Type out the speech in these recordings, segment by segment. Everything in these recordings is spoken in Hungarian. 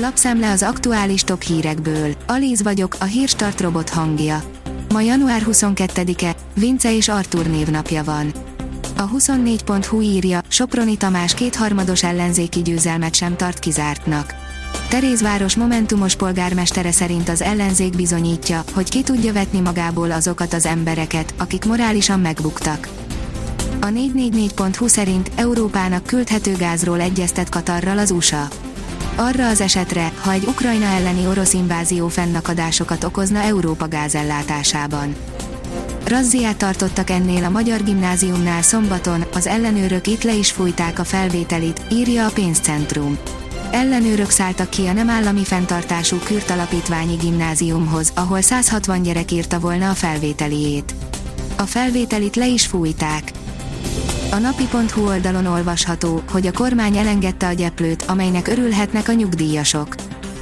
Lapszemle az aktuális top hírekből. Alíz vagyok, a hírstart robot hangja. Ma január 22-e, Vince és Artur névnapja van. A 24.hu írja, Soproni Tamás kétharmados ellenzéki győzelmet sem tart kizártnak. Terézváros momentumos polgármestere szerint az ellenzék bizonyítja, hogy ki tudja vetni magából azokat az embereket, akik morálisan megbuktak. A 444.hu szerint Európának küldhető gázról egyeztet Katarral az USA. Arra az esetre, ha egy Ukrajna elleni orosz invázió fennakadásokat okozna Európa gázellátásában. Razziát tartottak ennél a Magyar Gimnáziumnál szombaton, az ellenőrök itt le is fújták a felvételit, írja a pénzcentrum. Ellenőrök szálltak ki a nem állami fenntartású Kürt Alapítványi Gimnáziumhoz, ahol 160 gyerek írta volna a felvételiét. A felvételit le is fújták. A napi.hu oldalon olvasható, hogy a kormány elengedte a gyeplőt, amelynek örülhetnek a nyugdíjasok.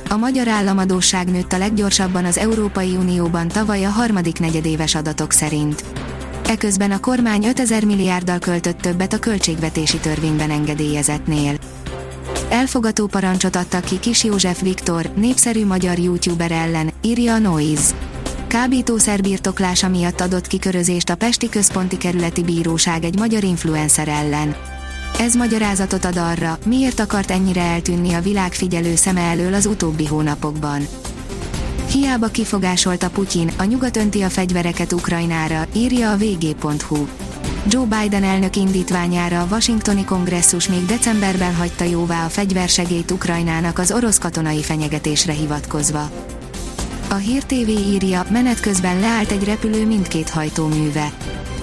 A magyar államadóság nőtt a leggyorsabban az Európai Unióban tavaly a harmadik negyedéves adatok szerint. Eközben a kormány 5000 milliárddal költött többet a költségvetési törvényben engedélyezetnél. Elfogató parancsot adtak ki Kis József Viktor, népszerű magyar youtuber ellen, írja a Noise. Kábítószer birtoklása miatt adott kikörözést a Pesti Központi Kerületi Bíróság egy magyar influencer ellen. Ez magyarázatot ad arra, miért akart ennyire eltűnni a világ figyelő szeme elől az utóbbi hónapokban. Hiába kifogásolta Putyin, a nyugat önti a fegyvereket Ukrajnára, írja a vg.hu. Joe Biden elnök indítványára a washingtoni kongresszus még decemberben hagyta jóvá a fegyversegélyt Ukrajnának az orosz katonai fenyegetésre hivatkozva. A Hír TV írja, menet közben leállt egy repülő mindkét hajtóműve.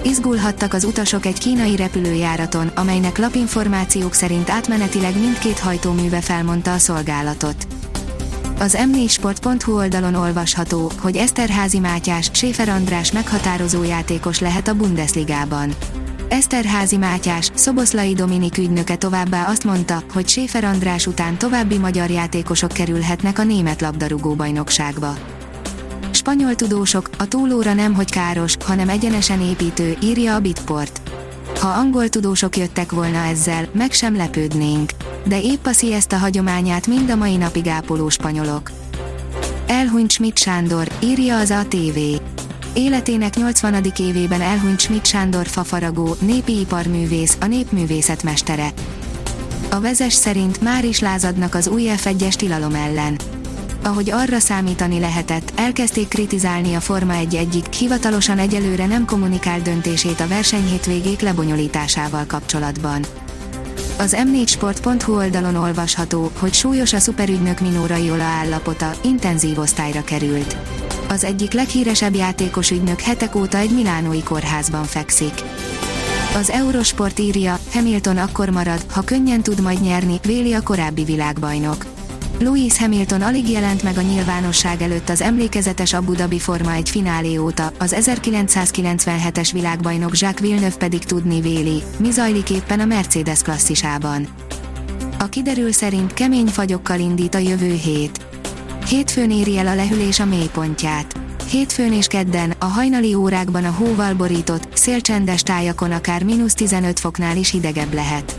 Izgulhattak az utasok egy kínai repülőjáraton, amelynek lapinformációk szerint átmenetileg mindkét hajtóműve felmondta a szolgálatot. Az m4sport.hu oldalon olvasható, hogy Eszterházi Mátyás, Séfer András meghatározó játékos lehet a Bundesligában. Eszterházi Mátyás, Szoboszlai Dominik ügynöke továbbá azt mondta, hogy Séfer András után további magyar játékosok kerülhetnek a német labdarúgó bajnokságba. Spanyol tudósok, a túlóra nem hogy káros, hanem egyenesen építő, írja a Bitport. Ha angol tudósok jöttek volna ezzel, meg sem lepődnénk. De épp a siesta hagyományát mind a mai napig ápoló spanyolok. Elhunyt Schmidt Sándor, írja az ATV. Életének 80. évében elhunyt Schmidt Sándor fafaragó, népi iparművész, a népművészet mestere. A vezes szerint már is lázadnak az új F1-es tilalom ellen ahogy arra számítani lehetett, elkezdték kritizálni a Forma 1 egyik, hivatalosan egyelőre nem kommunikált döntését a versenyhétvégék lebonyolításával kapcsolatban. Az m4sport.hu oldalon olvasható, hogy súlyos a szuperügynök Minóra Jola állapota, intenzív osztályra került. Az egyik leghíresebb játékos ügynök hetek óta egy milánói kórházban fekszik. Az Eurosport írja, Hamilton akkor marad, ha könnyen tud majd nyerni, véli a korábbi világbajnok. Lewis Hamilton alig jelent meg a nyilvánosság előtt az emlékezetes Abu Dhabi Forma egy finálé óta, az 1997-es világbajnok Jacques Villeneuve pedig tudni véli, mi zajlik éppen a Mercedes klasszisában. A kiderül szerint kemény fagyokkal indít a jövő hét. Hétfőn éri el a lehűlés a mélypontját. Hétfőn és kedden, a hajnali órákban a hóval borított, szélcsendes tájakon akár mínusz 15 foknál is hidegebb lehet.